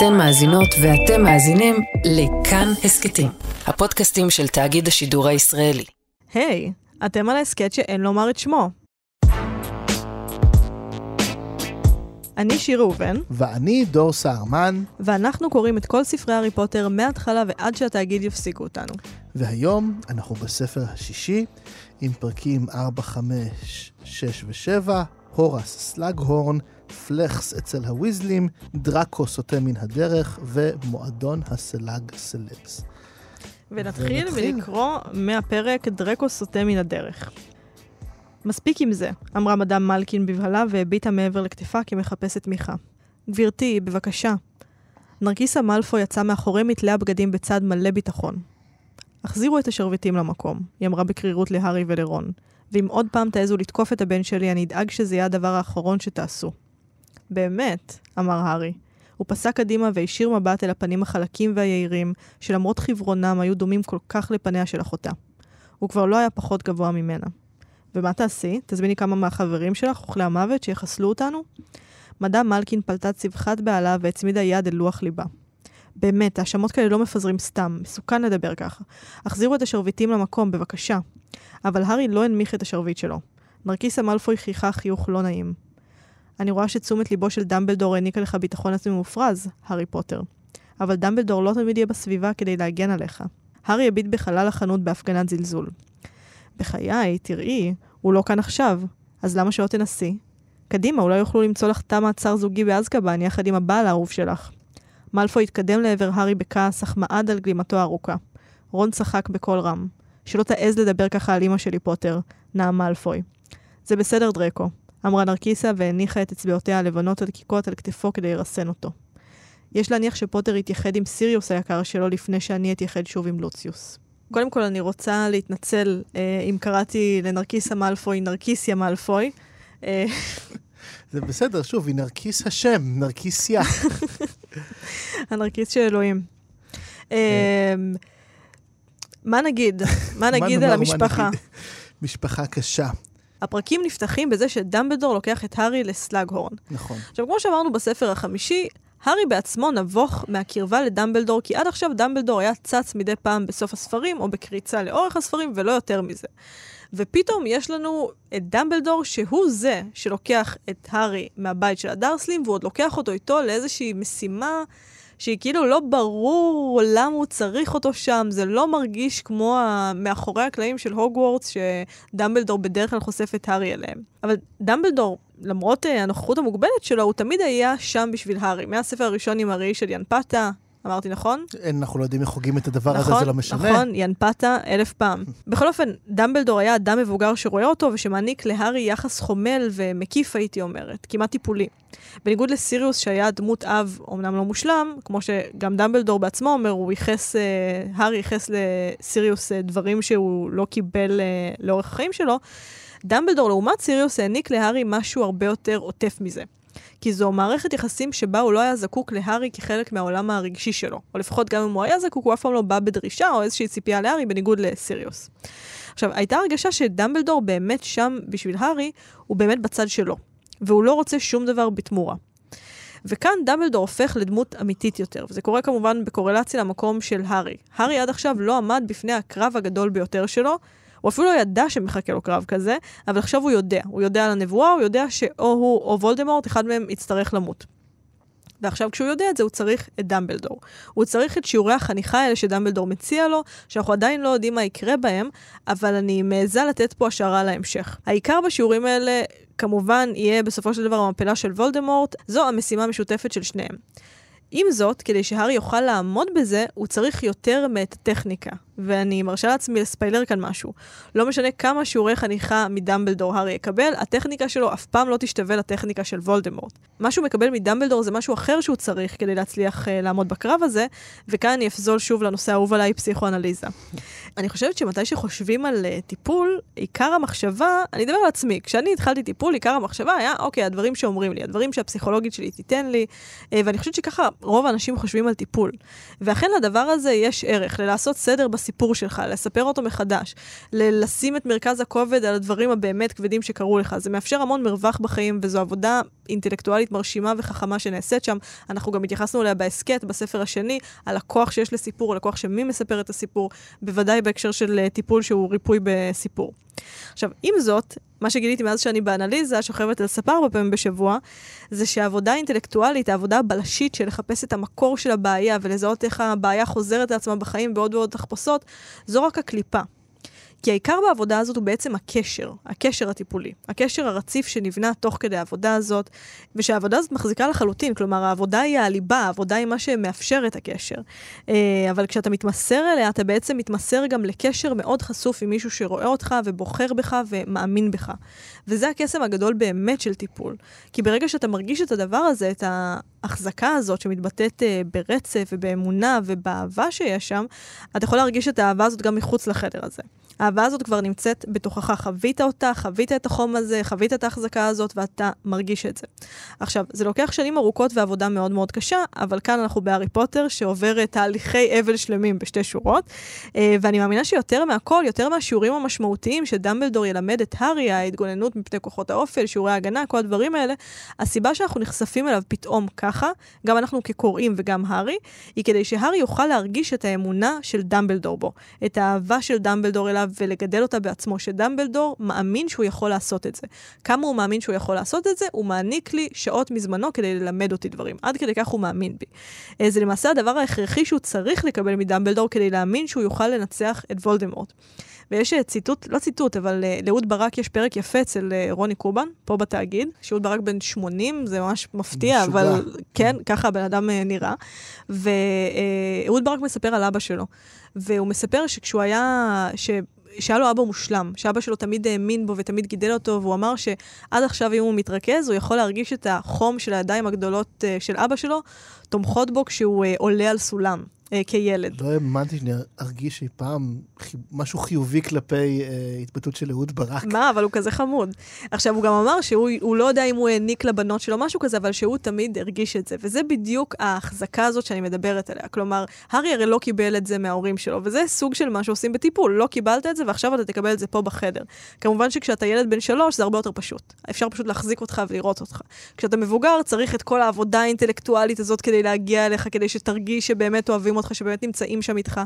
אתן מאזינות ואתם מאזינים לכאן הסכתים, הפודקאסטים של תאגיד השידור הישראלי. היי, hey, אתם על ההסכת שאין לומר את שמו. אני שיר ראובן. ואני דור סהרמן. ואנחנו קוראים את כל ספרי הארי פוטר מההתחלה ועד שהתאגיד יפסיקו אותנו. והיום אנחנו בספר השישי, עם פרקים 4, 5, 6 ו-7, הורס סלאגהורן, פלכס אצל הוויזלים, דראקו סוטה מן הדרך ומועדון הסלאג סלבס. ונתחיל ולקרוא מהפרק דרקו סוטה מן הדרך. מספיק עם זה, אמרה מדאם מלקין בבהלה והביטה מעבר לכתפה כמחפשת תמיכה. גברתי, בבקשה. נרקיסה מלפו יצאה מאחורי מתלי הבגדים בצד מלא ביטחון. החזירו את השרביטים למקום, היא אמרה בקרירות להארי ולרון. ואם עוד פעם תעזו לתקוף את הבן שלי, אני אדאג שזה יהיה הדבר האחרון שתעשו. באמת, אמר הארי. הוא פסק קדימה והישיר מבט אל הפנים החלקים והיהירים, שלמרות חברונם היו דומים כל כך לפניה של אחותה. הוא כבר לא היה פחות גבוה ממנה. ומה תעשי? תזמיני כמה מהחברים שלך, אוכלי המוות, שיחסלו אותנו? מדע מלקין פלטה צווחת בעלה והצמידה יד אל לוח ליבה. באמת, האשמות כאלה לא מפזרים סתם, מסוכן לדבר ככה. החזירו את השרביטים למקום, בבקשה. אבל הארי לא הנמיך את השרביט שלו. נרקיסה מלפוי חייכה חיוך לא נעים. אני רואה שתשומת ליבו של דמבלדור העניקה לך ביטחון עצמי מופרז, הארי פוטר. אבל דמבלדור לא תמיד יהיה בסביבה כדי להגן עליך. הארי הביט בחלל החנות בהפגנת זלזול. בחיי, תראי, הוא לא כאן עכשיו, אז למה שלא תנסי? קדימה, אולי יוכלו למצוא לך תא מעצר זוגי באזקבאן יחד עם הבעל האהוב שלך. מלפו התקדם לעבר הארי בכעס, אך מעד על גלימתו הארוכה. רון צחק בקול רם. שלא תעז לדבר ככה על אמא שלי, פוטר, נעם מאלפוי. זה בסדר, דרקו, אמרה נרקיסה והניחה את אצבעותיה הלבנות הדקיקות על כתפו כדי לרסן אותו. יש להניח שפוטר יתייחד עם סיריוס היקר שלו לפני שאני אתייחד שוב עם לוציוס. קודם כל, אני רוצה להתנצל אה, אם קראתי לנרקיסה מאלפוי נרקיסיה מאלפוי. אה, זה בסדר, שוב, היא נרקיס השם, נרקיסיה. הנרקיס של אלוהים. אה, מה נגיד? מה נגיד על המשפחה? משפחה קשה. הפרקים נפתחים בזה שדמבלדור לוקח את הארי לסלאגהורן. נכון. עכשיו, כמו שאמרנו בספר החמישי, הארי בעצמו נבוך מהקרבה לדמבלדור, כי עד עכשיו דמבלדור היה צץ מדי פעם בסוף הספרים, או בקריצה לאורך הספרים, ולא יותר מזה. ופתאום יש לנו את דמבלדור, שהוא זה שלוקח את הארי מהבית של הדרסלים, והוא עוד לוקח אותו איתו לאיזושהי משימה שהיא כאילו לא ברור למה הוא צריך אותו שם, זה לא מרגיש כמו מאחורי הקלעים של הוגוורטס, שדמבלדור בדרך כלל חושף את הארי אליהם. אבל דמבלדור, למרות uh, הנוכחות המוגבלת שלו, הוא תמיד היה שם בשביל הארי. מהספר הראשון עם הראי של ינפתה, אמרתי נכון? אנחנו לא יודעים איך חוגים את הדבר נכון, הזה, זה לא משנה. נכון, ינפתה אלף פעם. בכל אופן, דמבלדור היה אדם מבוגר שרואה אותו ושמעניק להארי יחס חומל ומקיף, הייתי אומרת, כמעט טיפולי. בניגוד לסיריוס שהיה דמות אב, אמנם לא מושלם, כמו שגם דמבלדור בעצמו אומר, הוא ייחס, אה, הארי ייחס לסיריוס אה, דברים שהוא לא קיבל אה, לאורך החיים שלו, דמבלדור לעומת סיריוס העניק להארי משהו הרבה יותר עוטף מזה. כי זו מערכת יחסים שבה הוא לא היה זקוק להארי כחלק מהעולם הרגשי שלו. או לפחות גם אם הוא היה זקוק, הוא אף פעם לא בא בדרישה או איזושהי ציפייה להארי, בניגוד לסיריוס. עכשיו, הייתה הרגשה שדמבלדור באמת שם בשביל הארי, הוא באמת בצד שלו. והוא לא רוצה שום דבר בתמורה. וכאן דמבלדור הופך לדמות אמיתית יותר, וזה קורה כמובן בקורלציה למקום של הארי. הארי עד עכשיו לא עמד בפני הקרב הגדול ביותר שלו, הוא אפילו לא ידע שמחכה לו קרב כזה, אבל עכשיו הוא יודע. הוא יודע על הנבואה, הוא יודע שאו הוא או וולדמורט, אחד מהם יצטרך למות. ועכשיו כשהוא יודע את זה, הוא צריך את דמבלדור. הוא צריך את שיעורי החניכה האלה שדמבלדור מציע לו, שאנחנו עדיין לא יודעים מה יקרה בהם, אבל אני מעיזה לתת פה השערה להמשך. העיקר בשיעורים האלה, כמובן, יהיה בסופו של דבר המפלה של וולדמורט, זו המשימה המשותפת של שניהם. עם זאת, כדי שהארי יוכל לעמוד בזה, הוא צריך יותר מאת הטכניקה. ואני מרשה לעצמי לספיילר כאן משהו. לא משנה כמה שיעורי חניכה מדמבלדור הארי יקבל, הטכניקה שלו אף פעם לא תשתווה לטכניקה של וולדמורט. מה שהוא מקבל מדמבלדור זה משהו אחר שהוא צריך כדי להצליח uh, לעמוד בקרב הזה, וכאן אני אפזול שוב לנושא האהוב עליי, פסיכואנליזה. אני חושבת שמתי שחושבים על uh, טיפול, עיקר המחשבה, אני אדבר על עצמי, כשאני התחלתי טיפול, עיקר המחשבה היה, אוקיי, הדברים שאומרים לי, הדברים שהפסיכולוגית שלי תיתן לי, uh, ואני חושבת שככה רוב האנשים חושבים על טיפול. ואכן לדבר הזה יש ערך, ללעשות סדר בסיפור. הסיפור שלך, לספר אותו מחדש, לשים את מרכז הכובד על הדברים הבאמת כבדים שקרו לך. זה מאפשר המון מרווח בחיים, וזו עבודה אינטלקטואלית מרשימה וחכמה שנעשית שם. אנחנו גם התייחסנו אליה בהסכת, בספר השני, על הכוח שיש לסיפור, על הכוח שמי מספר את הסיפור, בוודאי בהקשר של אה, טיפול שהוא ריפוי בסיפור. עכשיו, עם זאת, מה שגיליתי מאז שאני באנליזה, שוכבת על ספה הרבה פעמים בשבוע, זה שהעבודה האינטלקטואלית, העבודה הבלשית של לחפש את המקור של הבעיה ולזהות איך הבעיה חוזרת לעצמה בחיים בעוד ועוד תחפושות, זו רק הקליפה. כי העיקר בעבודה הזאת הוא בעצם הקשר, הקשר הטיפולי. הקשר הרציף שנבנה תוך כדי העבודה הזאת, ושהעבודה הזאת מחזיקה לחלוטין, כלומר העבודה היא הליבה, העבודה היא מה שמאפשר את הקשר. אה, אבל כשאתה מתמסר אליה, אתה בעצם מתמסר גם לקשר מאוד חשוף עם מישהו שרואה אותך ובוחר בך ומאמין בך. וזה הקסם הגדול באמת של טיפול. כי ברגע שאתה מרגיש את הדבר הזה, את ההחזקה הזאת שמתבטאת אה, ברצף ובאמונה ובאהבה שיש שם, אתה יכול להרגיש את האהבה הזאת גם מחוץ לחדר הזה. האהבה הזאת כבר נמצאת בתוכך, חווית אותה, חווית את החום הזה, חווית את ההחזקה הזאת, ואתה מרגיש את זה. עכשיו, זה לוקח שנים ארוכות ועבודה מאוד מאוד קשה, אבל כאן אנחנו בהארי פוטר, שעובר תהליכי אבל שלמים בשתי שורות, אה, ואני מאמינה שיותר מהכל, יותר מהשיעורים המשמעותיים שדמבלדור ילמד את הארי, ההתגוננות מפני כוחות האופל, שיעורי ההגנה, כל הדברים האלה, הסיבה שאנחנו נחשפים אליו פתאום ככה, גם אנחנו כקוראים וגם הארי, היא כדי שהארי יוכל להרגיש את האמונה של דמבלדור בו, את האהבה של דמבלדור אליו ולגדל אותה בעצמו, שדמבלדור מאמין שהוא יכול לעשות את זה. כמה הוא מאמין שהוא יכול לעשות את זה? הוא מעניק לי שעות מזמנו כדי ללמד אותי דברים. עד כדי כך הוא מאמין בי. אה, זה למעשה הדבר ההכרחי שהוא צריך לקבל מדמבלדור כדי להאמין שהוא יוכל לנצח את וולדמורט. ויש אה, ציטוט, לא ציטוט, אבל uh, לאהוד ברק יש פרק יפה אצל רוני קובן, פה בתאגיד, שאהוד ברק בן 80, זה ממש מפתיע, משוגע. אבל כן, ככה הבן אדם נראה. ואהוד ברק מספר על אבא שלו, והוא מספר שכשהוא היה. שהיה לו אבא מושלם, שאבא שלו תמיד האמין בו ותמיד גידל אותו, והוא אמר שעד עכשיו אם הוא מתרכז, הוא יכול להרגיש את החום של הידיים הגדולות uh, של אבא שלו, תומכות בו כשהוא uh, עולה על סולם. אה, כילד. לא האמנתי שאני ארגיש אי פעם משהו חיובי כלפי אה, התבטאות של אהוד ברק. מה, אבל הוא כזה חמוד. עכשיו, הוא גם אמר שהוא לא יודע אם הוא העניק לבנות שלו משהו כזה, אבל שהוא תמיד הרגיש את זה. וזה בדיוק ההחזקה הזאת שאני מדברת עליה. כלומר, הארי הרי לא קיבל את זה מההורים שלו, וזה סוג של מה שעושים בטיפול. לא קיבלת את זה, ועכשיו אתה תקבל את זה פה בחדר. כמובן שכשאתה ילד בן שלוש, זה הרבה יותר פשוט. אפשר פשוט להחזיק אותך ולראות אותך. כשאתה מבוגר, צריך את כל העבודה האינטלקטואלית הזאת כדי להגיע אליך, כדי שתרגיש שבאמת אוהבים אותך, שבאמת נמצאים שם איתך.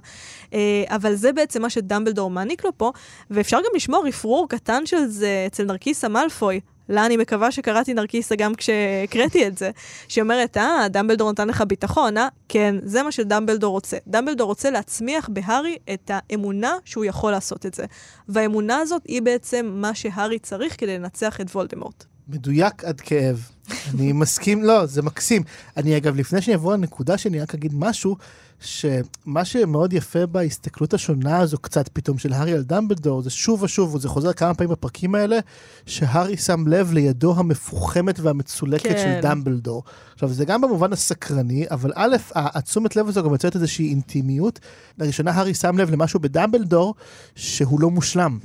אה, אבל זה בעצם מה שדמבלדור מעניק לו פה, ואפשר גם לשמוע רפרור קטן של זה אצל נרקיסה מאלפוי. לה אני מקווה שקראתי נרקיסה גם כשהקראתי את זה, שהיא אומרת, אה, דמבלדור נתן לך ביטחון, אה? כן, זה מה שדמבלדור רוצה. דמבלדור רוצה להצמיח בהארי את האמונה שהוא יכול לעשות את זה. והאמונה הזאת היא בעצם מה שהארי צריך כדי לנצח את וולדמורט. מדויק עד כאב. אני מסכים, לא, זה מקסים. אני אגב, לפני שאני אבוא לנקודה שאני רק אגיד משהו, שמה שמאוד יפה בהסתכלות השונה הזו קצת פתאום של הארי על דמבלדור, זה שוב ושוב, וזה חוזר כמה פעמים בפרקים האלה, שהארי שם לב לידו המפוחמת והמצולקת כן. של דמבלדור. עכשיו, זה גם במובן הסקרני, אבל א', התשומת לב הזו גם יוצאת איזושהי אינטימיות. לראשונה הארי שם לב למשהו בדמבלדור שהוא לא מושלם.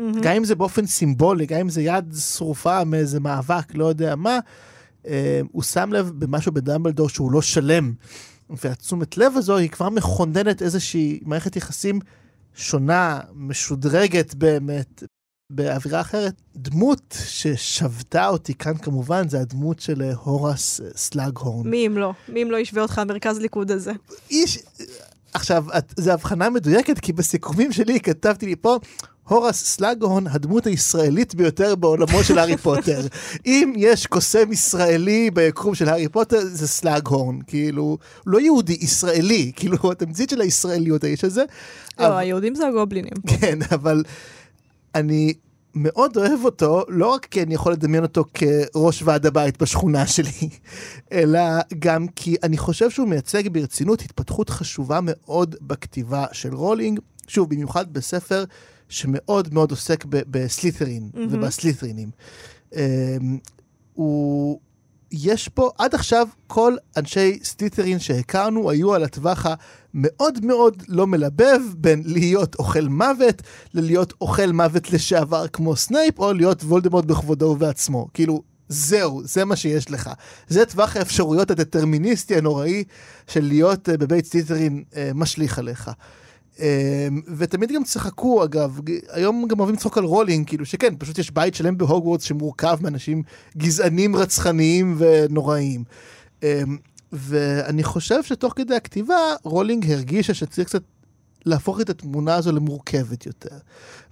Mm-hmm. גם אם זה באופן סימבולי, גם אם זה יד שרופה מאיזה מאבק, לא יודע מה, אה, הוא שם לב במשהו בדמבלדור שהוא לא שלם. והתשומת לב הזו היא כבר מכוננת איזושהי מערכת יחסים שונה, משודרגת באמת, באווירה אחרת. דמות ששבתה אותי כאן כמובן זה הדמות של אה, הורס אה, סלאגהורן. מי אם לא? מי אם לא ישבה אותך המרכז ליכוד הזה? איש... עכשיו, זו הבחנה מדויקת, כי בסיכומים שלי כתבתי לי פה, הורס סלאגהורן, הדמות הישראלית ביותר בעולמו של הארי פוטר. אם יש קוסם ישראלי ביקום של הארי פוטר, זה סלאגהורן. כאילו, לא יהודי, ישראלי. כאילו, התמצית של הישראליות האיש הזה. לא, אבל... היהודים זה הגובלינים. כן, אבל אני מאוד אוהב אותו, לא רק כי אני יכול לדמיין אותו כראש ועד הבית בשכונה שלי, אלא גם כי אני חושב שהוא מייצג ברצינות התפתחות חשובה מאוד בכתיבה של רולינג. שוב, במיוחד בספר שמאוד מאוד עוסק בסלית'רין mm-hmm. ובסלית'רינים. Um, הוא... יש פה, עד עכשיו כל אנשי סלית'רין שהכרנו היו על הטווח המאוד מאוד לא מלבב בין להיות אוכל מוות ללהיות אוכל מוות לשעבר כמו סנייפ, או להיות וולדמורט בכבודו ובעצמו. כאילו, זהו, זה מה שיש לך. זה טווח האפשרויות הדטרמיניסטי הנוראי של להיות אה, בבית סלית'רין אה, משליך עליך. אמ, ותמיד גם צחקו, אגב, היום גם אוהבים לצחוק על רולינג, כאילו שכן, פשוט יש בית שלם בהוגוורטס שמורכב מאנשים גזענים, רצחניים ונוראים. אמ, ואני חושב שתוך כדי הכתיבה, רולינג הרגישה שצריך קצת להפוך את התמונה הזו למורכבת יותר.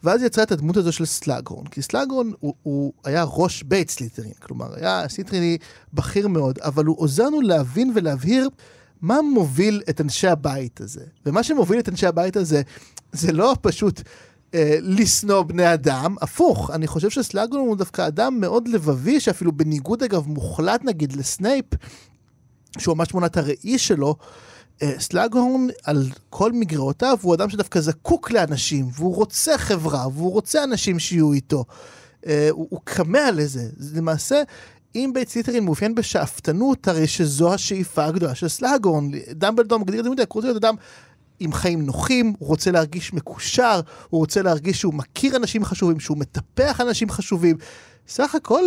ואז יצרה את הדמות הזו של סלאגהורן, כי סלאגהורן הוא, הוא היה ראש בית סלית'רין, כלומר, היה סלית'ריני בכיר מאוד, אבל הוא עוזר לנו להבין ולהבהיר מה מוביל את אנשי הבית הזה. ומה שמוביל את אנשי הבית הזה, זה לא פשוט אה, לשנוא בני אדם, הפוך, אני חושב שסלאגהורן הוא דווקא אדם מאוד לבבי, שאפילו בניגוד אגב מוחלט נגיד לסנייפ, שהוא ממש תמונת הראי שלו, אה, סלאגהורן על כל מגרעותיו הוא אדם שדווקא זקוק לאנשים, והוא רוצה חברה, והוא רוצה אנשים שיהיו איתו. אה, הוא כמה לזה. למעשה, אם בית סלית'רין מאופיין בשאפתנות, הרי שזו השאיפה הגדולה של סלאגהורן. דמבלדור מגדיר את זה הוא רוצה להיות אדם עם חיים נוחים, הוא רוצה להרגיש מקושר, הוא רוצה להרגיש שהוא מכיר אנשים חשובים, שהוא מטפח אנשים חשובים. סך הכל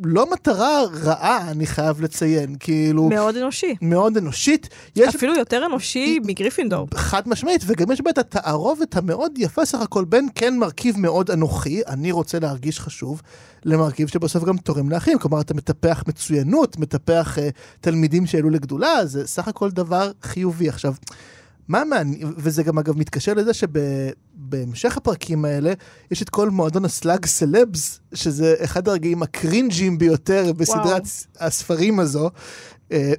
לא מטרה רעה, אני חייב לציין, כאילו... מאוד אנושי. מאוד אנושית. יש... אפילו יותר אנושי מגריפינדור. חד משמעית, וגם יש בה את התערובת המאוד יפה סך הכל בין כן מרכיב מאוד אנוכי, אני רוצה להרגיש חשוב, למרכיב שבסוף גם תורם לאחים. כלומר, אתה מטפח מצוינות, מטפח uh, תלמידים שהעלו לגדולה, זה סך הכל דבר חיובי. עכשיו... מה מעניין, וזה גם אגב מתקשר לזה שבהמשך הפרקים האלה, יש את כל מועדון הסלאג סלבס, שזה אחד הרגעים הקרינג'ים ביותר בסדרת וואו. הספרים הזו,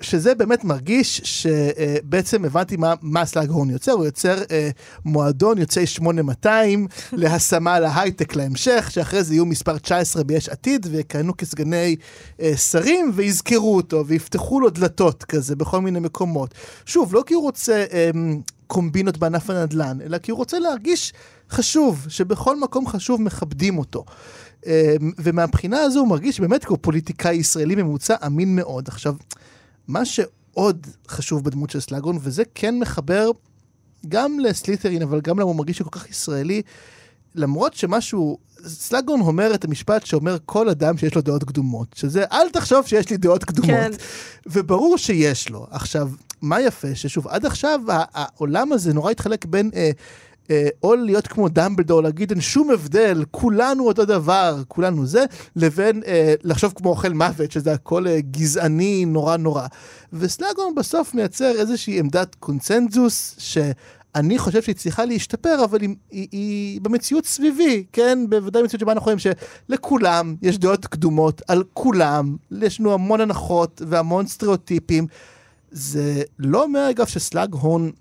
שזה באמת מרגיש שבעצם הבנתי מה, מה הסלאגהורן יוצר, הוא יוצר אה, מועדון יוצאי 8200 להשמה להייטק להמשך, שאחרי זה יהיו מספר 19 ביש עתיד ויכהנו כסגני אה, שרים ויזכרו אותו ויפתחו לו דלתות כזה בכל מיני מקומות. שוב, לא כי הוא רוצה אה, קומבינות בענף הנדל"ן, אלא כי הוא רוצה להרגיש חשוב, שבכל מקום חשוב מכבדים אותו. אה, ומהבחינה הזו הוא מרגיש באמת כמו פוליטיקאי ישראלי ממוצע אמין מאוד. עכשיו, מה שעוד חשוב בדמות של סלאגון, וזה כן מחבר גם לסליטרין, אבל גם למה הוא מרגיש כל כך ישראלי, למרות שמשהו, סלאגון אומר את המשפט שאומר כל אדם שיש לו דעות קדומות, שזה אל תחשוב שיש לי דעות קדומות. כן. וברור שיש לו. עכשיו, מה יפה? ששוב, עד עכשיו העולם הזה נורא התחלק בין אה, או להיות כמו דמבלדור, להגיד אין שום הבדל, כולנו אותו דבר, כולנו זה, לבין אה, לחשוב כמו אוכל מוות, שזה הכל אה, גזעני נורא נורא. וסלאגון בסוף מייצר איזושהי עמדת קונצנזוס, שאני חושב שהיא צריכה להשתפר, אבל היא, היא, היא במציאות סביבי, כן? בוודאי במציאות שבה אנחנו רואים שלכולם יש דעות קדומות על כולם, יש לנו המון הנחות והמון סטריאוטיפים. זה לא אומר, אגב, שסלאגהורן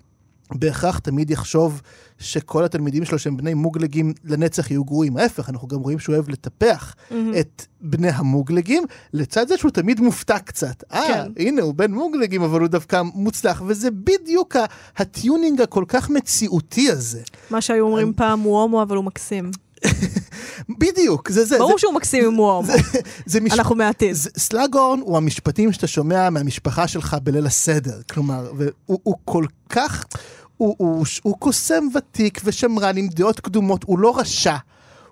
בהכרח תמיד יחשוב שכל התלמידים שלו שהם בני מוגלגים לנצח יהיו גרועים. ההפך, אנחנו גם רואים שהוא אוהב לטפח mm-hmm. את בני המוגלגים, לצד זה שהוא תמיד מופתע קצת. אה, כן. הנה, הוא בן מוגלגים, אבל הוא דווקא מוצלח, וזה בדיוק ה tuning הכל כך מציאותי הזה. מה שהיו אומרים. פעם, הוא הומו, אבל הוא מקסים. בדיוק, זה זה. ברור זה, שהוא מקסים אם הוא הומו. אנחנו מעטים. סלאגורן הוא המשפטים שאתה שומע מהמשפחה שלך בליל הסדר. כלומר, והוא כל כך, הוא, הוא, הוא קוסם ותיק ושמרן עם דעות קדומות, הוא לא רשע,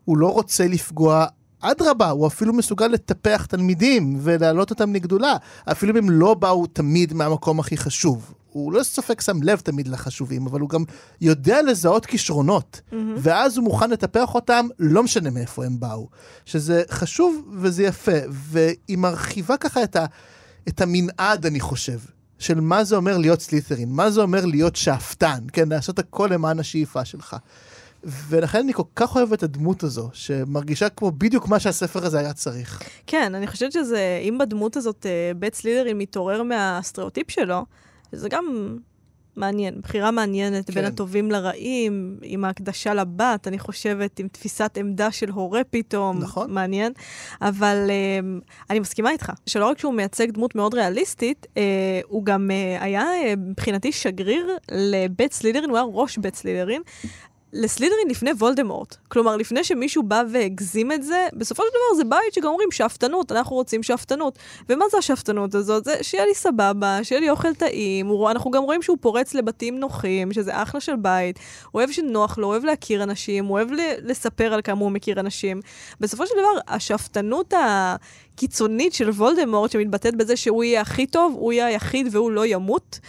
הוא לא רוצה לפגוע. אדרבה, הוא אפילו מסוגל לטפח תלמידים ולהעלות אותם לגדולה, אפילו אם הם לא באו תמיד מהמקום הכי חשוב. הוא לא ספק שם לב תמיד לחשובים, אבל הוא גם יודע לזהות כישרונות, mm-hmm. ואז הוא מוכן לטפח אותם, לא משנה מאיפה הם באו. שזה חשוב וזה יפה, והיא מרחיבה ככה את, ה, את המנעד, אני חושב, של מה זה אומר להיות סלית'רין, מה זה אומר להיות שאפתן, כן, לעשות הכל למען השאיפה שלך. ולכן אני כל כך אוהב את הדמות הזו, שמרגישה כמו בדיוק מה שהספר הזה היה צריך. כן, אני חושבת שזה, אם בדמות הזאת אה, בית סלידרין מתעורר מהסטריאוטיפ שלו, זה גם מעניין, בחירה מעניינת כן. בין הטובים לרעים, עם ההקדשה לבת, אני חושבת, עם תפיסת עמדה של הורה פתאום, נכון. מעניין. אבל uh, אני מסכימה איתך, שלא רק שהוא מייצג דמות מאוד ריאליסטית, uh, הוא גם uh, היה uh, מבחינתי שגריר לבית סלידרין, הוא היה ראש בית סלידרין. לסלידרין לפני וולדמורט. כלומר, לפני שמישהו בא והגזים את זה, בסופו של דבר זה בית שגם אומרים שאפתנות, אנחנו רוצים שאפתנות. ומה זה השאפתנות הזאת? זה שיהיה לי סבבה, שיהיה לי אוכל טעים, הוא, אנחנו גם רואים שהוא פורץ לבתים נוחים, שזה אחלה של בית, הוא אוהב שנוח לו, אוהב להכיר אנשים, הוא אוהב לספר על כמה הוא מכיר אנשים. בסופו של דבר, השאפתנות הקיצונית של וולדמורט, שמתבטאת בזה שהוא יהיה הכי טוב, הוא יהיה היחיד והוא לא ימות,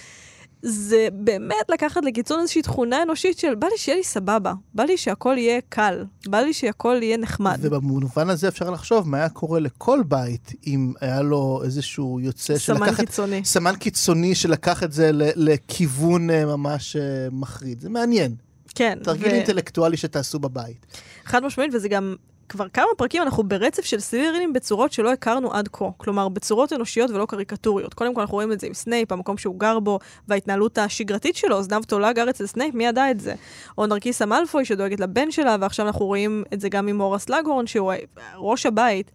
זה באמת לקחת לקיצון איזושהי תכונה אנושית של בא לי שיהיה לי סבבה, בא לי שהכל יהיה קל, בא לי שהכל יהיה נחמד. ובמובן הזה אפשר לחשוב מה היה קורה לכל בית אם היה לו איזשהו יוצא סמן שלקח את... קיצוני. סמן קיצוני שלקח את זה לכיוון אה, ממש אה, מחריד. זה מעניין. כן. תרגיל ו- אינטלקטואלי שתעשו בבית. חד משמעית, וזה גם כבר כמה פרקים אנחנו ברצף של סלירינים בצורות שלא הכרנו עד כה. כלומר, בצורות אנושיות ולא קריקטוריות. קודם כל אנחנו רואים את זה עם סנייפ, המקום שהוא גר בו, וההתנהלות השגרתית שלו, זנב תולע גר אצל סנייפ, מי ידע את זה? או נרקיסה מאלפוי שדואגת לבן שלה, ועכשיו אנחנו רואים את זה גם עם הוראס סלאגהורן, שהוא ראש הבית.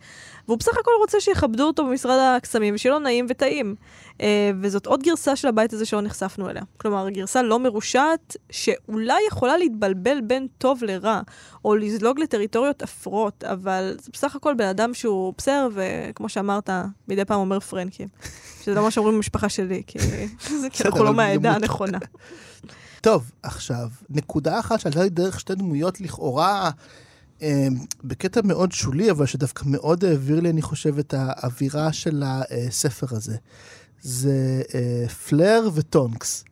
והוא בסך הכל רוצה שיכבדו אותו במשרד הקסמים, ושיהיה לו נעים וטעים. אה, וזאת עוד גרסה של הבית הזה שלא נחשפנו אליה. כלומר, גרסה לא מרושעת, שאולי יכולה להתבלבל בין טוב לרע, או לזלוג לטריטוריות אפרות, אבל זה בסך הכל בן אדם שהוא בסדר, וכמו שאמרת, מדי פעם אומר פרנקים. שזה לא מה שאומרים במשפחה שלי, כי אנחנו לא אבל מהעדה. הנכונה. טוב, עכשיו, נקודה אחת שעלתה לי דרך שתי דמויות לכאורה בקטע מאוד שולי, אבל שדווקא מאוד העביר לי, אני חושב, את האווירה של הספר הזה. זה אה, פלר וטונקס.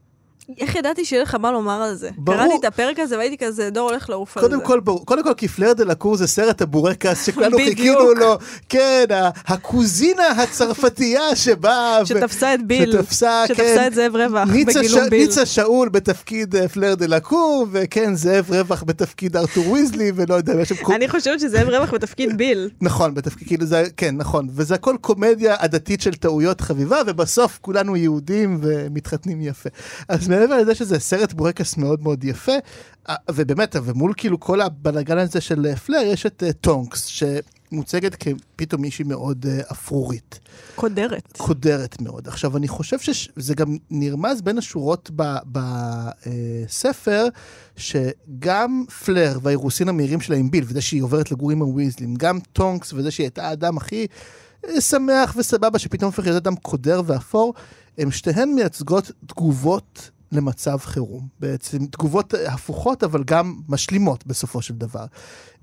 איך ידעתי שיהיה לך מה לומר על זה? ברור. קראתי את הפרק הזה והייתי כזה, דור הולך לעוף על זה. כל, ברור- קודם כל, כי פלר דלאקור זה סרט הבורקס שכולנו. חיכינו לו. כן, הקוזינה הצרפתייה שבאה... שתפסה את ביל. שתפסה, כן. שתפסה את זאב רווח ניצה, בגילום ש... ביל. ניצה שאול בתפקיד אה, פלר דלאקור, וכן, זאב רווח בתפקיד ארתור ויזלי, ולא יודע, יש שם... אני חושבת שזאב רווח בתפקיד ביל. נכון, בתפקיד, כאילו זה, כן, נכון. וזה הכל קומדיה עדתית של טעויות חביבה, ובסוף כולנו יהודים ומתחתנים יפה. אז מעבר לזה שזה סרט בורקס מאוד מאוד יפה, אה, ובאמת, ומול כאילו כל הבלאגן הזה של אה, פלר, יש את אה, טונקס, שמוצגת כפתאום מישהי מאוד אפרורית. קודרת. קודרת מאוד. עכשיו, אני חושב שזה גם נרמז בין השורות בספר, שגם פלר והאירוסין המהירים שלה עם ביל, וזה שהיא עוברת לגור עם הוויזלים, גם טונקס וזה שהיא הייתה האדם הכי שמח וסבבה, שפתאום הופך להיות אדם קודר ואפור, הם שתיהן מייצגות תגובות למצב חירום. בעצם תגובות הפוכות, אבל גם משלימות בסופו של דבר.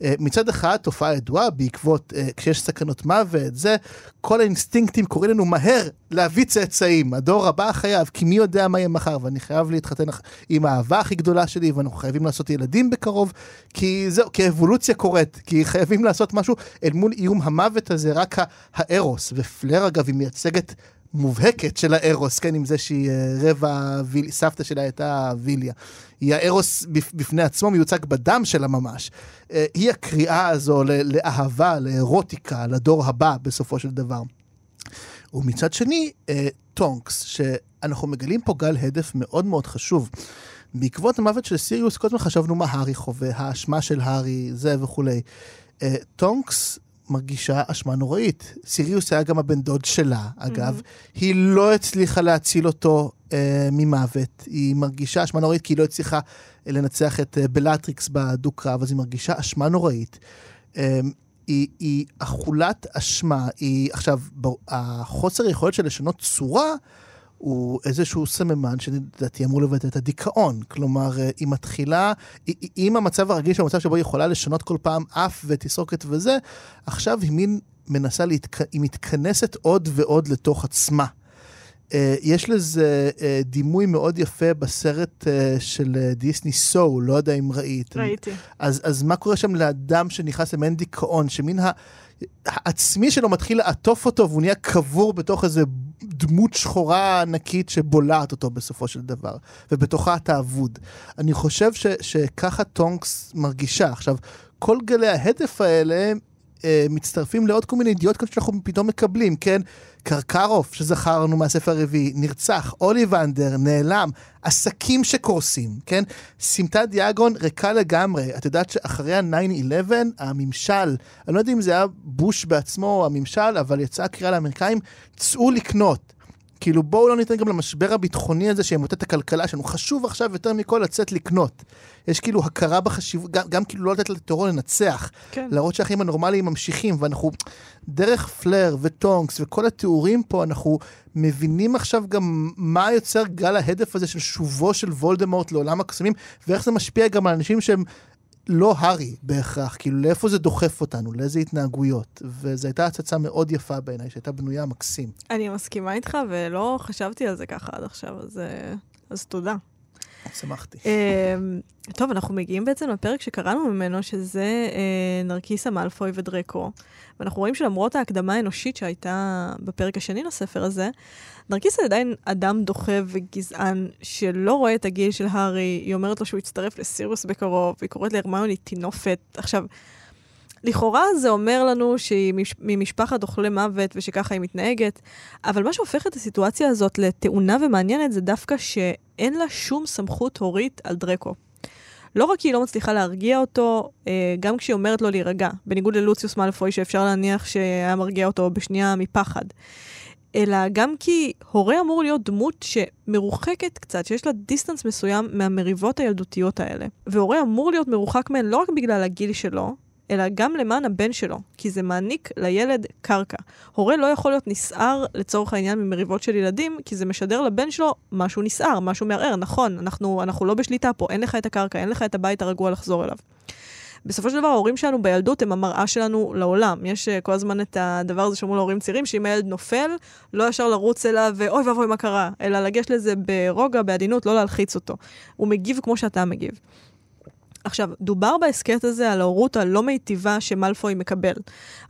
אה, מצד אחד, תופעה ידועה בעקבות, אה, כשיש סכנות מוות, זה, כל האינסטינקטים קוראים לנו מהר להביא צאצאים. הדור הבא חייב, כי מי יודע מה יהיה מחר, ואני חייב להתחתן עם האהבה הכי גדולה שלי, ואנחנו חייבים לעשות ילדים בקרוב, כי זהו, כי האבולוציה קורית, כי חייבים לעשות משהו אל מול איום המוות הזה, רק הארוס. ופלר, אגב, היא מייצגת מובהקת של הארוס, כן, עם זה שהיא אה, רבע, ויל... סבתא שלה הייתה ויליה. היא הארוס בפ- בפני עצמו, מיוצג בדם שלה ממש. אה, היא הקריאה הזו לאהבה, לאירוטיקה, לדור הבא בסופו של דבר. ומצד שני, אה, טונקס, שאנחנו מגלים פה גל הדף מאוד מאוד חשוב. בעקבות המוות של סיריוס, הזמן חשבנו מה הארי חווה, האשמה של הארי, זה וכולי. טונקס מרגישה אשמה נוראית. סיריוס היה גם הבן דוד שלה, אגב. Mm-hmm. היא לא הצליחה להציל אותו אה, ממוות. היא מרגישה אשמה נוראית כי היא לא הצליחה אה, לנצח את אה, בלטריקס בדו-קרב, אז היא מרגישה אשמה נוראית. אה, היא, היא אכולת אשמה, היא עכשיו, החוסר יכולת של לשנות צורה הוא איזשהו סממן שלדעתי אמור לבטא את הדיכאון. כלומר, אה, היא מתחילה, אם המצב הרגיל של המצב שבו היא יכולה לשנות כל פעם אף ותסרוקת וזה, עכשיו היא מין מנסה, להתכ... היא מתכנסת עוד ועוד לתוך עצמה. אה, יש לזה אה, דימוי מאוד יפה בסרט של דיסני סול, לא יודע אם ראית. ראיתי. אז, אז מה קורה שם לאדם שנכנס למעין דיכאון, שמין ה- העצמי שלו מתחיל לעטוף אותו והוא נהיה קבור בתוך איזה דמות שחורה ענקית שבולעת אותו בסופו של דבר, ובתוכה אתה אבוד. אני חושב ש, שככה טונקס מרגישה. עכשיו, כל גלי ההדף האלה אה, מצטרפים לעוד כל מיני ידיעות כאלה שאנחנו פתאום מקבלים, כן? קרקרוף, שזכרנו מהספר הרביעי, נרצח, אוליבנדר, נעלם, עסקים שקורסים, כן? סמטת דיאגון ריקה לגמרי. את יודעת שאחרי ה-9-11, הממשל, אני לא יודע אם זה היה בוש בעצמו או הממשל, אבל יצאה קריאה לאמריקאים, צאו לקנות. כאילו בואו לא ניתן גם למשבר הביטחוני הזה שימוטט את הכלכלה שלנו. חשוב עכשיו יותר מכל לצאת לקנות. יש כאילו הכרה בחשיבות, גם, גם כאילו לא לתת לטרור לנצח. כן. להראות שהחיים הנורמליים ממשיכים, ואנחנו, דרך פלר וטונקס וכל התיאורים פה, אנחנו מבינים עכשיו גם מה יוצר גל ההדף הזה של שובו של וולדמורט לעולם הקסמים, ואיך זה משפיע גם על אנשים שהם לא הארי בהכרח, כאילו לאיפה זה דוחף אותנו, לאיזה התנהגויות. וזו הייתה הצצה מאוד יפה בעיניי, שהייתה בנויה מקסים. אני מסכימה איתך, ולא חשבתי על זה ככה עד עכשיו, אז, אה, אז תודה. שמחתי. אמ, טוב, אנחנו מגיעים בעצם לפרק שקראנו ממנו, שזה אה, נרקיסה מאלפוי ודרקו. ואנחנו רואים שלמרות ההקדמה האנושית שהייתה בפרק השני לספר הזה, נרקיסה עדיין אדם דוחה וגזען שלא רואה את הגיל של הארי, היא אומרת לו שהוא יצטרף לסירוס בקרוב, היא קוראת להרמיוני טינופת. עכשיו, לכאורה זה אומר לנו שהיא מש, ממשפחת אוכלי מוות ושככה היא מתנהגת, אבל מה שהופך את הסיטואציה הזאת לטעונה ומעניינת זה דווקא שאין לה שום סמכות הורית על דרקו. לא רק כי היא לא מצליחה להרגיע אותו, אה, גם כשהיא אומרת לו להירגע, בניגוד ללוציוס מאלפוי שאפשר להניח שהיה מרגיע אותו בשנייה מפחד. אלא גם כי הורה אמור להיות דמות שמרוחקת קצת, שיש לה דיסטנס מסוים מהמריבות הילדותיות האלה. והורה אמור להיות מרוחק מהן לא רק בגלל הגיל שלו, אלא גם למען הבן שלו, כי זה מעניק לילד קרקע. הורה לא יכול להיות נסער, לצורך העניין, ממריבות של ילדים, כי זה משדר לבן שלו משהו נסער, משהו מערער. נכון, אנחנו, אנחנו לא בשליטה פה, אין לך את הקרקע, אין לך את הבית הרגוע לחזור אליו. בסופו של דבר, ההורים שלנו בילדות הם המראה שלנו לעולם. יש uh, כל הזמן את הדבר הזה שאומרים להורים צעירים, שאם הילד נופל, לא ישר לרוץ אליו, ואוי ואבוי מה קרה, אלא לגשת לזה ברוגע, בעדינות, לא להלחיץ אותו. הוא מגיב כמו שאתה מגיב. עכשיו, דובר בהסכת הזה על ההורות הלא מיטיבה שמלפוי מקבל.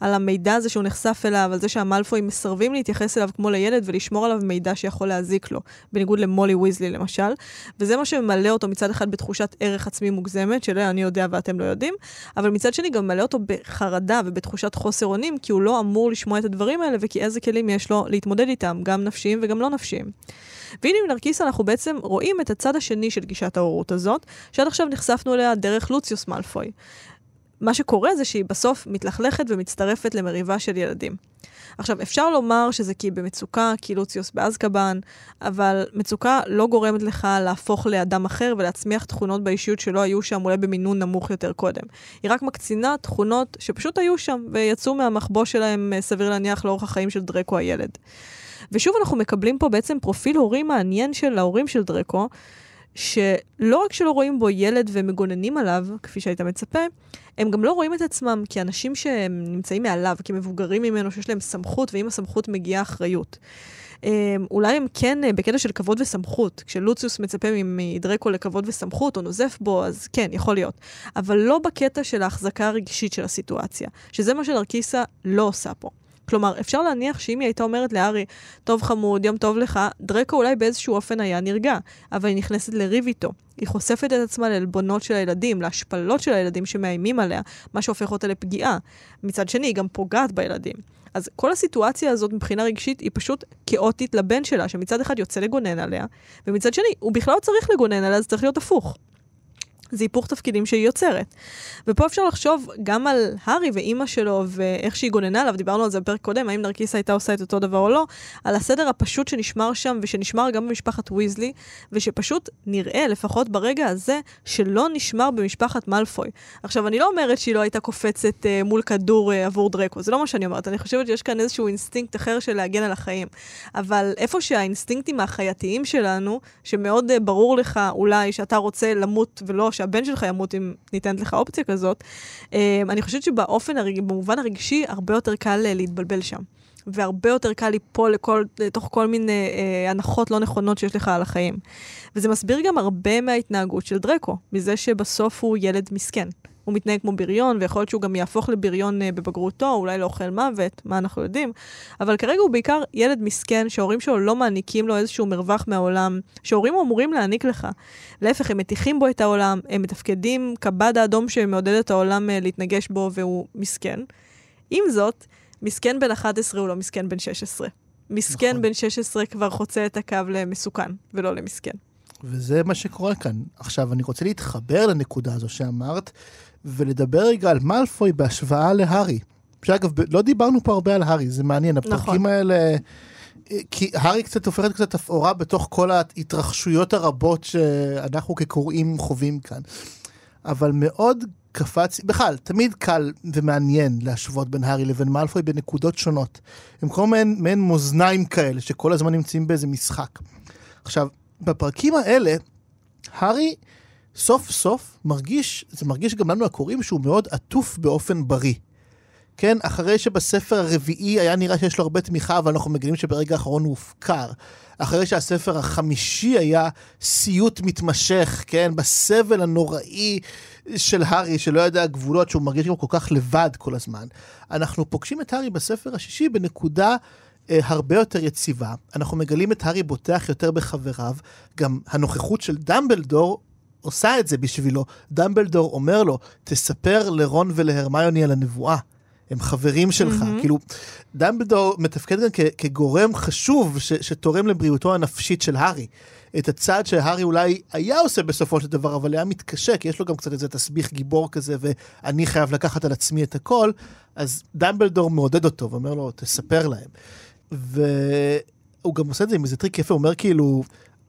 על המידע הזה שהוא נחשף אליו, על זה שהמלפוי מסרבים להתייחס אליו כמו לילד ולשמור עליו מידע שיכול להזיק לו, בניגוד למולי ויזלי למשל. וזה מה שממלא אותו מצד אחד בתחושת ערך עצמי מוגזמת, שלא אני יודע ואתם לא יודעים, אבל מצד שני גם ממלא אותו בחרדה ובתחושת חוסר אונים, כי הוא לא אמור לשמוע את הדברים האלה וכי איזה כלים יש לו להתמודד איתם, גם נפשיים וגם לא נפשיים. והנה עם נרקיסה אנחנו בעצם רואים את הצד השני של גישת ההורות הזאת, שעד עכשיו נחשפנו אליה דרך לוציוס מאלפוי. מה שקורה זה שהיא בסוף מתלכלכת ומצטרפת למריבה של ילדים. עכשיו, אפשר לומר שזה כי היא במצוקה, כי לוציוס באזקבאן, אבל מצוקה לא גורמת לך להפוך לאדם אחר ולהצמיח תכונות באישיות שלא היו שם אולי במינון נמוך יותר קודם. היא רק מקצינה תכונות שפשוט היו שם ויצאו מהמחבוא שלהם, אה, סביר להניח, לאורך החיים של דרקו הילד. ושוב אנחנו מקבלים פה בעצם פרופיל הורי מעניין של ההורים של דרקו, שלא רק שלא רואים בו ילד ומגוננים עליו, כפי שהיית מצפה, הם גם לא רואים את עצמם כאנשים שהם נמצאים מעליו, כמבוגרים ממנו, שיש להם סמכות, ועם הסמכות מגיעה אחריות. אמ, אולי הם כן אה, בקטע של כבוד וסמכות. כשלוציוס מצפה מדרקו לכבוד וסמכות, או נוזף בו, אז כן, יכול להיות. אבל לא בקטע של ההחזקה הרגשית של הסיטואציה, שזה מה שנרקיסה לא עושה פה. כלומר, אפשר להניח שאם היא הייתה אומרת לארי, טוב חמוד, יום טוב לך, דרקו אולי באיזשהו אופן היה נרגע, אבל היא נכנסת לריב איתו. היא חושפת את עצמה לעלבונות של הילדים, להשפלות של הילדים שמאיימים עליה, מה שהופך אותה לפגיעה. מצד שני, היא גם פוגעת בילדים. אז כל הסיטואציה הזאת מבחינה רגשית היא פשוט כאוטית לבן שלה, שמצד אחד יוצא לגונן עליה, ומצד שני, הוא בכלל לא צריך לגונן עליה, זה צריך להיות הפוך. זה היפוך תפקידים שהיא יוצרת. ופה אפשר לחשוב גם על הארי ואימא שלו ואיך שהיא גוננה עליו, דיברנו על זה בפרק קודם, האם נרקיסה הייתה עושה את אותו דבר או לא, על הסדר הפשוט שנשמר שם ושנשמר גם במשפחת ויזלי, ושפשוט נראה, לפחות ברגע הזה, שלא נשמר במשפחת מאלפוי. עכשיו, אני לא אומרת שהיא לא הייתה קופצת אה, מול כדור אה, עבור דרקו, זה לא מה שאני אומרת, אני חושבת שיש כאן איזשהו אינסטינקט אחר של להגן על החיים. אבל איפה שהאינסטינקטים החייתיים שלנו, שמאוד אה, ברור לך אולי שאתה רוצה למות ולא שהבן שלך ימות אם ניתנת לך אופציה כזאת, אה, אני חושבת שבאופן. במובן הרגשי, הרבה יותר קל אה, להתבלבל שם. והרבה יותר קל ליפול לכל, לתוך כל מיני אה, הנחות לא נכונות שיש לך על החיים. וזה מסביר גם הרבה מההתנהגות של דרקו, מזה שבסוף הוא ילד מסכן. הוא מתנהג כמו בריון, ויכול להיות שהוא גם יהפוך לבריון uh, בבגרותו, אולי לאוכל מוות, מה אנחנו יודעים. אבל כרגע הוא בעיקר ילד מסכן, שההורים שלו לא מעניקים לו איזשהו מרווח מהעולם, שההורים אמורים להעניק לך. להפך, הם מטיחים בו את העולם, הם מתפקדים כבד האדום שמעודד את העולם uh, להתנגש בו, והוא מסכן. עם זאת, מסכן בן 11 הוא לא מסכן בן 16. מסכן נכון. בן 16 כבר חוצה את הקו למסוכן, ולא למסכן. וזה מה שקורה כאן. עכשיו, אני רוצה להתחבר לנקודה הזו שאמרת, ולדבר רגע על מאלפוי בהשוואה להארי. שאגב, לא דיברנו פה הרבה על הארי, זה מעניין, הפרקים נכון. האלה... כי הארי קצת הופכת קצת תפאורה בתוך כל ההתרחשויות הרבות שאנחנו כקוראים חווים כאן. אבל מאוד קפץ, בכלל, תמיד קל ומעניין להשוות בין הארי לבין מאלפוי בנקודות שונות. הם כמו מעין, מעין מאזניים כאלה, שכל הזמן נמצאים באיזה משחק. עכשיו, בפרקים האלה, הארי סוף סוף מרגיש, זה מרגיש גם לנו הקוראים שהוא מאוד עטוף באופן בריא. כן, אחרי שבספר הרביעי היה נראה שיש לו הרבה תמיכה, אבל אנחנו מגלים שברגע האחרון הוא הופקר. אחרי שהספר החמישי היה סיוט מתמשך, כן, בסבל הנוראי של הארי, שלא יודע גבולות, שהוא מרגיש גם כל כך לבד כל הזמן. אנחנו פוגשים את הארי בספר השישי בנקודה אה, הרבה יותר יציבה. אנחנו מגלים את הארי בוטח יותר בחבריו. גם הנוכחות של דמבלדור עושה את זה בשבילו. דמבלדור אומר לו, תספר לרון ולהרמיוני על הנבואה. הם חברים שלך. Mm-hmm. כאילו, דמבלדור מתפקד גם כ- כגורם חשוב ש- שתורם לבריאותו הנפשית של הארי. את הצעד שהארי אולי היה עושה בסופו של דבר, אבל היה מתקשה, כי יש לו גם קצת איזה תסביך גיבור כזה, ואני חייב לקחת על עצמי את הכל, אז דמבלדור מעודד אותו ואומר לו, תספר להם. והוא גם עושה את זה עם איזה טריק יפה, הוא אומר כאילו,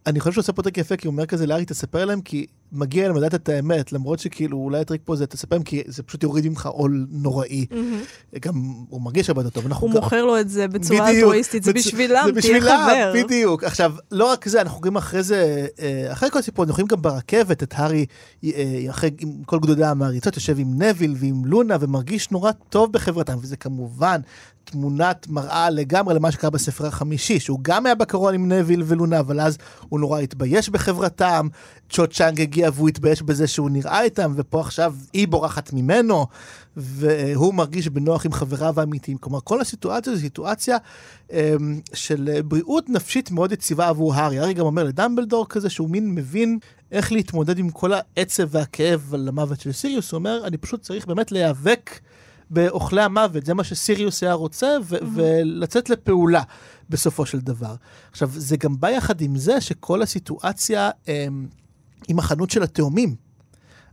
אני חושב שהוא עושה פה טריק יפה, כי הוא אומר כזה להארי, תספר להם, כי מגיע להם לדעת את האמת, למרות שכאילו אולי הטריק פה זה תספר להם, כי זה פשוט יוריד ממך עול נוראי. Mm-hmm. גם הוא מרגיש הרבה יותר טוב. הוא גם... מוכר לו את זה בצורה אלטרואיסטית, זה בשבילם, זה תהיה חבר. בדיוק. עכשיו, לא רק זה, אנחנו רואים אחרי זה, אה, אחרי כל הסיפור, אנחנו רואים גם ברכבת את הארי, אה, אחרי עם כל גדודי המעריצות, יושב עם נוויל ועם לונה, ומרגיש נורא טוב בחברתם, וזה כמובן תמונת מראה לגמרי למה שקרה בספר החמישי, שהוא גם היה בקרון עם נוויל ולונה, אבל אז הוא נורא התבייש בחברתם, צ'ו צ'אנג הגיע והוא התבייש בזה שהוא נראה איתם, ופה עכשיו היא בורחת ממנו, והוא מרגיש בנוח עם חבריו האמיתיים. כלומר, כל הסיטואציה זו סיטואציה אמ, של בריאות נפשית מאוד יציבה עבור הארי. הארי גם אומר לדמבלדור כזה שהוא מין מבין איך להתמודד עם כל העצב והכאב על המוות של סיריוס. הוא אומר, אני פשוט צריך באמת להיאבק באוכלי המוות, זה מה שסיריוס היה רוצה, ו- Mm-hmm. ולצאת לפעולה בסופו של דבר. עכשיו, זה גם בא יחד עם זה שכל הסיטואציה אמ, עם החנות של התאומים.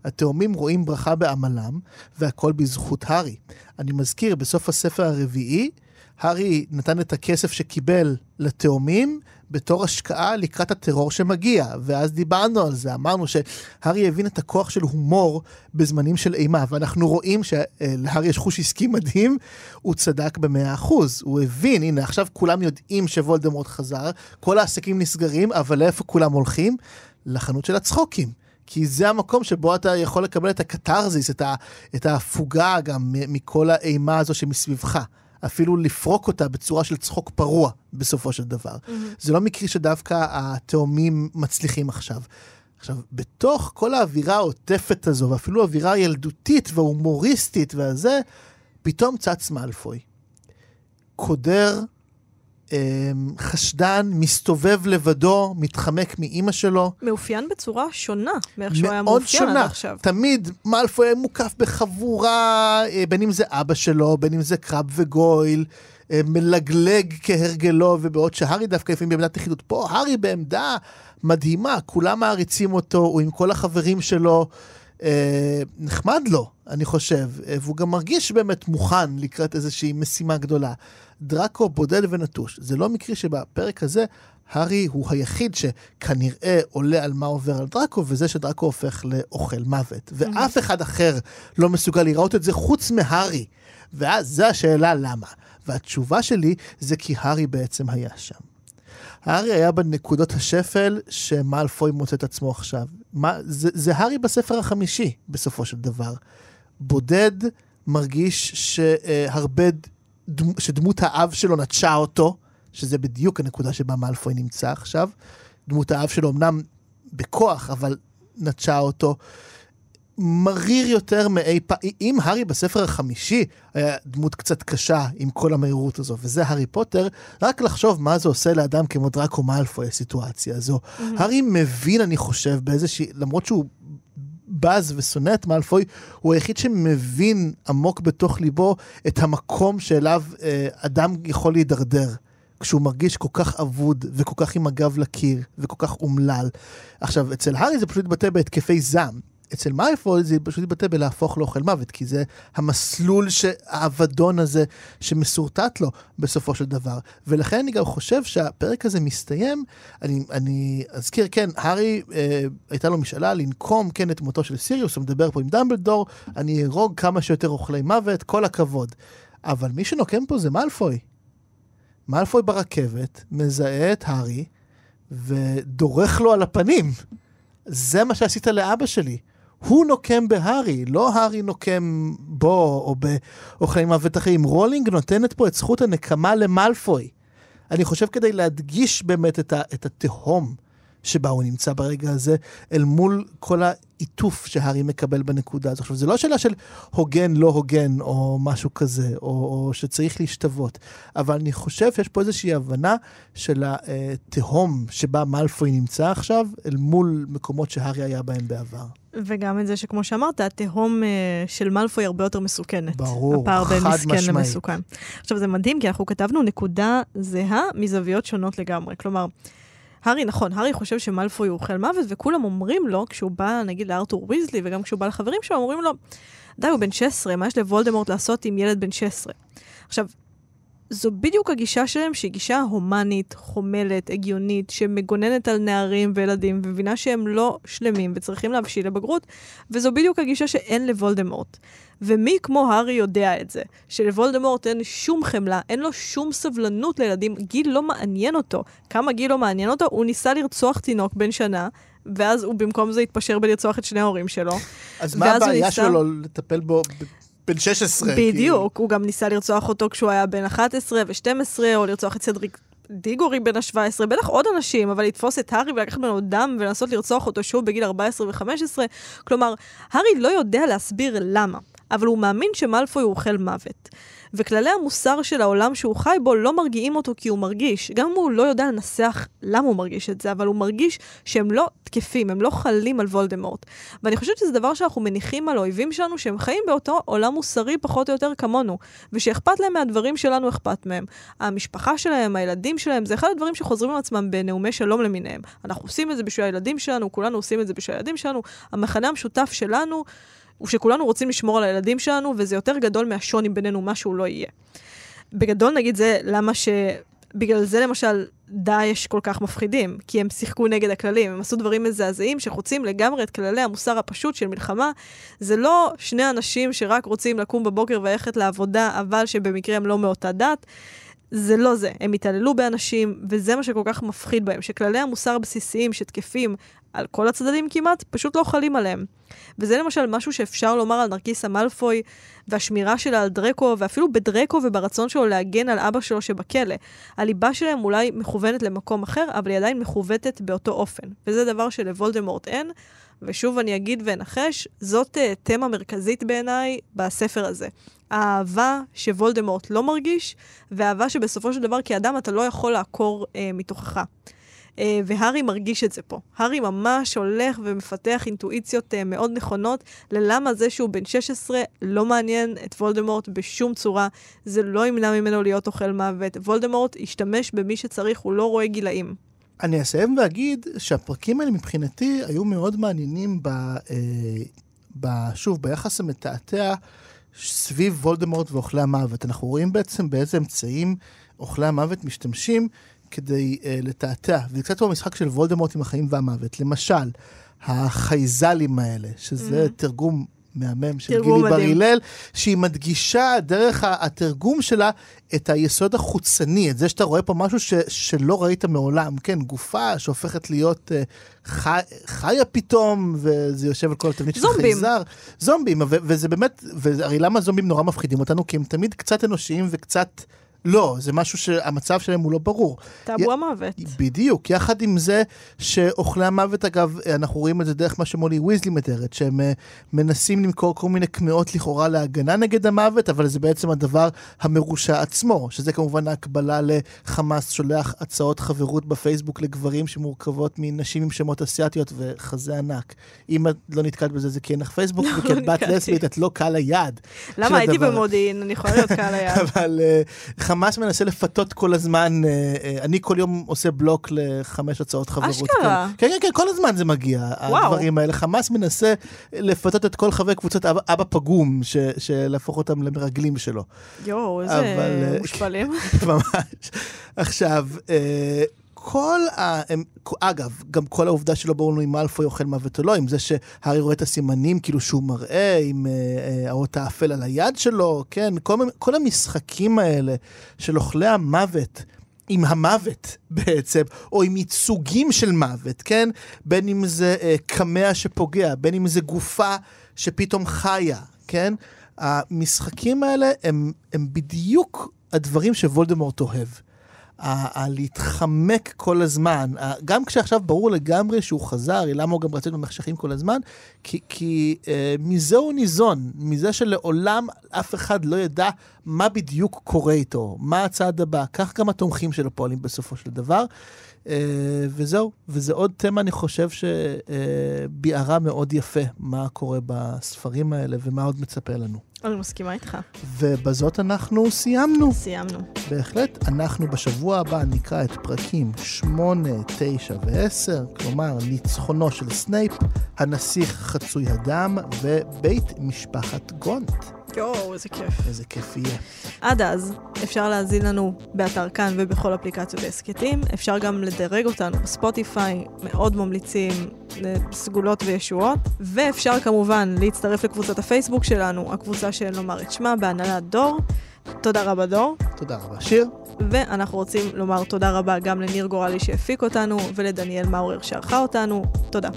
התאומים רואים ברכה בעמלם, והכל בזכות הארי. אני מזכיר, בסוף הספר הרביעי, הארי נתן את הכסף שקיבל לתאומים בתור השקעה לקראת הטרור שמגיע, ואז דיברנו על זה, אמרנו שהארי הבין את הכוח של הומור בזמנים של אימה, ואנחנו רואים שלהארי יש חוש עסקי מדהים, הוא צדק במאה אחוז, הוא הבין, הנה עכשיו כולם יודעים שוולדמורט חזר, כל העסקים נסגרים, אבל לאיפה כולם הולכים? לחנות של הצחוקים. כי זה המקום שבו אתה יכול לקבל את הקתרזיס, את, ה, את ההפוגה גם מכל האימה הזו שמסביבך. אפילו לפרוק אותה בצורה של צחוק פרוע, בסופו של דבר. Mm-hmm. זה לא מקרי שדווקא התאומים מצליחים עכשיו. עכשיו, בתוך כל האווירה העוטפת הזו, ואפילו האווירה הילדותית וההומוריסטית והזה, פתאום צץ מאלפוי. קודר, חשדן, מסתובב לבדו, מתחמק מאימא שלו. מאופיין בצורה שונה מאיך שהוא היה מאופיין עד שונה. עכשיו. תמיד מאלפוי היה מוקף בחבורה, אה, בין אם זה אבא שלו, בין אם זה קרב וגויל, אה, מלגלג כהרגלו, ובעוד שהארי דווקא לפעמים בעמדת יחידות. פה הארי בעמדה מדהימה, כולם מעריצים אותו, הוא עם כל החברים שלו. אה, נחמד לו, אני חושב, אה, והוא גם מרגיש באמת מוכן לקראת איזושהי משימה גדולה. דראקו בודד ונטוש. זה לא מקרי שבפרק הזה הארי הוא היחיד שכנראה עולה על מה עובר על דראקו, וזה שדראקו הופך לאוכל מוות. ואף אחד אחר לא מסוגל לראות את זה חוץ מהארי. ואז זו השאלה למה. והתשובה שלי זה כי הארי בעצם היה שם. הארי היה בנקודות השפל שמאלפוי מוצא את עצמו עכשיו. מה, זה, זה הארי בספר החמישי, בסופו של דבר. בודד, מרגיש שהרבה, דמ, שדמות האב שלו נטשה אותו, שזה בדיוק הנקודה שבה מאלפוי נמצא עכשיו. דמות האב שלו אמנם בכוח, אבל נטשה אותו. מריר יותר מאי פעם, אם הארי בספר החמישי היה דמות קצת קשה עם כל המהירות הזו, וזה הארי פוטר, רק לחשוב מה זה עושה לאדם כמו דראקו מאלפוי, הסיטואציה הזו. Mm-hmm. הארי מבין, אני חושב, באיזושהי, למרות שהוא בז ושונא את מאלפוי, הוא היחיד שמבין עמוק בתוך ליבו את המקום שאליו אה, אדם יכול להידרדר. כשהוא מרגיש כל כך אבוד וכל כך עם הגב לקיר וכל כך אומלל. עכשיו, אצל הארי זה פשוט מתבטא בהתקפי זעם. אצל מאלפוי זה פשוט מתבטא בלהפוך לאוכל מוות, כי זה המסלול. האבדון הזה שמסורטט לו בסופו של דבר. ולכן אני גם חושב שהפרק הזה מסתיים, אני, אני אזכיר, כן, הארי, אה, הייתה לו משאלה לנקום, כן, את מותו של סיריוס, הוא מדבר פה עם דמבלדור, אני אהרוג כמה שיותר אוכלי מוות, כל הכבוד. אבל מי שנוקם פה זה מאלפוי. מאלפוי ברכבת, מזהה את הארי, ודורך לו על הפנים. זה מה שעשית לאבא שלי. הוא נוקם בהארי, לא הארי נוקם בו או באוכלי מוות אחרים. רולינג נותנת פה את זכות הנקמה למלפוי. אני חושב כדי להדגיש באמת את, ה, את התהום שבה הוא נמצא ברגע הזה, אל מול כל העיטוף שהארי מקבל בנקודה הזאת. עכשיו, זו לא שאלה של הוגן, לא הוגן, או משהו כזה, או, או שצריך להשתוות, אבל אני חושב שיש פה איזושהי הבנה של התהום שבה מאלפוי נמצא עכשיו, אל מול מקומות שהארי היה בהם בעבר. וגם את זה שכמו שאמרת, התהום uh, של מאלפוי הרבה יותר מסוכנת. ברור, הפער בין חד מסכן משמעית. למסוכן. עכשיו, זה מדהים, כי אנחנו כתבנו נקודה זהה מזוויות שונות לגמרי. כלומר, הארי, נכון, הארי חושב שמאלפוי הוא אוכל מוות, וכולם אומרים לו, כשהוא בא, נגיד, לארתור ויזלי, וגם כשהוא בא לחברים שלו, אומרים לו, די, הוא בן 16, מה יש לוולדמורט לעשות עם ילד בן 16? עכשיו, זו בדיוק הגישה שלהם, שהיא גישה הומנית, חומלת, הגיונית, שמגוננת על נערים וילדים, ומבינה שהם לא שלמים וצריכים להבשיל לבגרות, וזו בדיוק הגישה שאין לוולדמורט. ומי כמו הארי יודע את זה, שלוולדמורט אין שום חמלה, אין לו שום סבלנות לילדים, גיל לא מעניין אותו. כמה גיל לא מעניין אותו? הוא ניסה לרצוח תינוק בן שנה, ואז הוא במקום זה התפשר בלרצוח את שני ההורים שלו. אז מה הבעיה ניסה- שלו לטפל בו בן 16? בדיוק, הוא גם ניסה לרצוח אותו כשהוא היה בן 11 ו-12, או לרצוח את סדריק דיגורי בן ה-17, בטח עוד אנשים, אבל לתפוס את הארי ולקחת ממנו דם ולנסות לרצוח אותו שוב בגיל 14 ו-15. כלומר, הארי לא יודע להסביר למה, אבל הוא מאמין שמאלפוי הוא אוכל מוות. וכללי המוסר של העולם שהוא חי בו לא מרגיעים אותו כי הוא מרגיש, גם אם הוא לא יודע לנסח למה הוא מרגיש את זה, אבל הוא מרגיש שהם לא תקפים, הם לא חלים על וולדמורט. ואני חושבת שזה דבר שאנחנו מניחים על האויבים שלנו, שהם חיים באותו עולם מוסרי פחות או יותר כמונו, ושאכפת להם מהדברים שלנו אכפת מהם. המשפחה שלהם, הילדים שלהם, זה אחד הדברים שחוזרים על עצמם בנאומי שלום למיניהם. אנחנו עושים את זה בשביל הילדים שלנו, כולנו עושים את זה בשביל הילדים שלנו. המכנה המשותף שלנו הוא שכולנו רוצים לשמור על הילדים שלנו, וזה יותר גדול מהשוני בינינו, מה שהוא לא יהיה. בגדול נגיד זה למה ש... בגלל זה למשל דאעש כל כך מפחידים, כי הם שיחקו נגד הכללים, הם עשו דברים מזעזעים שחוצים לגמרי את כללי המוסר הפשוט של מלחמה. זה לא שני אנשים שרק רוצים לקום בבוקר וללכת לעבודה, אבל שבמקרה הם לא מאותה דת. זה לא זה, הם התעללו באנשים, וזה מה שכל כך מפחיד בהם, שכללי המוסר הבסיסיים שתקפים על כל הצדדים כמעט, פשוט לא חלים עליהם. וזה למשל משהו שאפשר לומר על נרקיסה מאלפוי, והשמירה שלה על דרקו, ואפילו בדרקו וברצון שלו להגן על אבא שלו שבכלא. הליבה שלהם אולי מכוונת למקום אחר, אבל היא עדיין מכוותת באותו אופן. וזה דבר שלוולדמורט אין, ושוב אני אגיד ואנחש, זאת uh, תמה מרכזית בעיניי בספר הזה. האהבה שוולדמורט לא מרגיש, והאהבה שבסופו של דבר כאדם אתה לא יכול לעקור uh, מתוכך. Uh, והארי מרגיש את זה פה. הארי ממש הולך ומפתח אינטואיציות uh, מאוד נכונות ללמה זה שהוא בן 16 לא מעניין את וולדמורט בשום צורה. זה לא ימנע ממנו להיות אוכל מוות. וולדמורט ישתמש במי שצריך, הוא לא רואה גילאים. אני אסיים ואגיד שהפרקים האלה מבחינתי היו מאוד מעניינים ב... אה, ב שוב, ביחס המתעתע סביב וולדמורט ואוכלי המוות. אנחנו רואים בעצם באיזה אמצעים אוכלי המוות משתמשים כדי אה, לתעתע, וזה קצת כמו המשחק של וולדמורט עם החיים והמוות. למשל, החייזלים האלה, שזה Mhm. תרגום מהמם של תרגום גילי בר. הלל, שהיא מדגישה דרך התרגום שלה את היסוד החוצני, את זה שאתה רואה פה משהו ש, שלא ראית מעולם, כן, גופה שהופכת להיות uh, חי, חיה פתאום, וזה יושב על כל התבנית של. חייזר. זומבים, ו- וזה באמת, והרי למה זומבים נורא מפחידים אותנו? כי הם תמיד קצת אנושיים וקצת... לא, זה משהו שהמצב שלהם הוא לא ברור. טאבו המוות. בדיוק, יחד עם זה שאוכלי המוות, אגב, אנחנו רואים את זה דרך מה שמולי ויזלי מתארת, שהם אה, מנסים למכור כל מיני קמעות לכאורה להגנה נגד המוות, אבל זה בעצם הדבר המרושע עצמו, שזה כמובן ההקבלה לחמאס שולח הצעות חברות בפייסבוק לגברים שמורכבות מנשים עם שמות אסיאתיות וחזה ענק. אם את לא נתקלת בזה, זה כי אין לך פייסבוק, לא וכי את בת. לסבית, את לא היד. של למה הייתי. במודיעין? אני יכולה להיות קהל היד. אבל אה, חמאס מנסה לפתות כל הזמן, אה, אה, אני כל יום עושה בלוק לחמש הצעות חברות. אשכרה. כאלה. כן, כן, כן, כל הזמן זה מגיע, וואו. הדברים האלה. חמאס מנסה לפתות את כל חברי קבוצת אבא, אבא פגום, ש, שלהפוך אותם למרגלים שלו. יואו, אבל, איזה אה, מושפלים. ממש. עכשיו, כל ה... הם, אגב, גם כל העובדה שלא ברור לנו אם מאלפוי אוכל מוות או לא, עם זה שהארי רואה את הסימנים כאילו שהוא מראה, עם אה, אה, האות האפל על היד שלו, כן, כל, כל המשחקים האלה של אוכלי המוות. עם המוות בעצם, או עם ייצוגים של מוות, כן? בין אם זה אה, קמע שפוגע, בין אם זה גופה שפתאום חיה, כן? המשחקים האלה הם, הם בדיוק הדברים שוולדמורט אוהב. הלהתחמק כל הזמן, גם כשעכשיו ברור לגמרי שהוא חזר, למה הוא גם רצה במחשכים כל הזמן? כי, כי אה, מזה הוא ניזון, מזה שלעולם אף אחד לא ידע מה בדיוק קורה איתו, מה הצעד הבא. כך גם התומכים שלו פועלים בסופו של דבר. אה, וזהו, וזה עוד תמה, אני חושב, שביערה מאוד יפה מה קורה בספרים האלה ומה עוד מצפה לנו. אני מסכימה איתך. ובזאת אנחנו סיימנו. סיימנו. בהחלט. אנחנו בשבוע הבא נקרא את פרקים 8, 9 ו-10, כלומר ניצחונו של סנייפ, הנסיך חצוי הדם ובית משפחת גונט. יואו, איזה כיף. איזה כיף יהיה. עד אז, אפשר להזין לנו באתר כאן ובכל אפליקציות ההסכתים. אפשר גם לדרג אותנו בספוטיפיי, מאוד ממליצים לסגולות וישועות. ואפשר כמובן להצטרף לקבוצת הפייסבוק שלנו, הקבוצה של לומר את שמה, בהנהלת דור. תודה רבה, דור. תודה רבה, שיר. ואנחנו רוצים לומר תודה רבה גם לניר גורלי שהפיק אותנו, ולדניאל מאורר שערכה אותנו. תודה.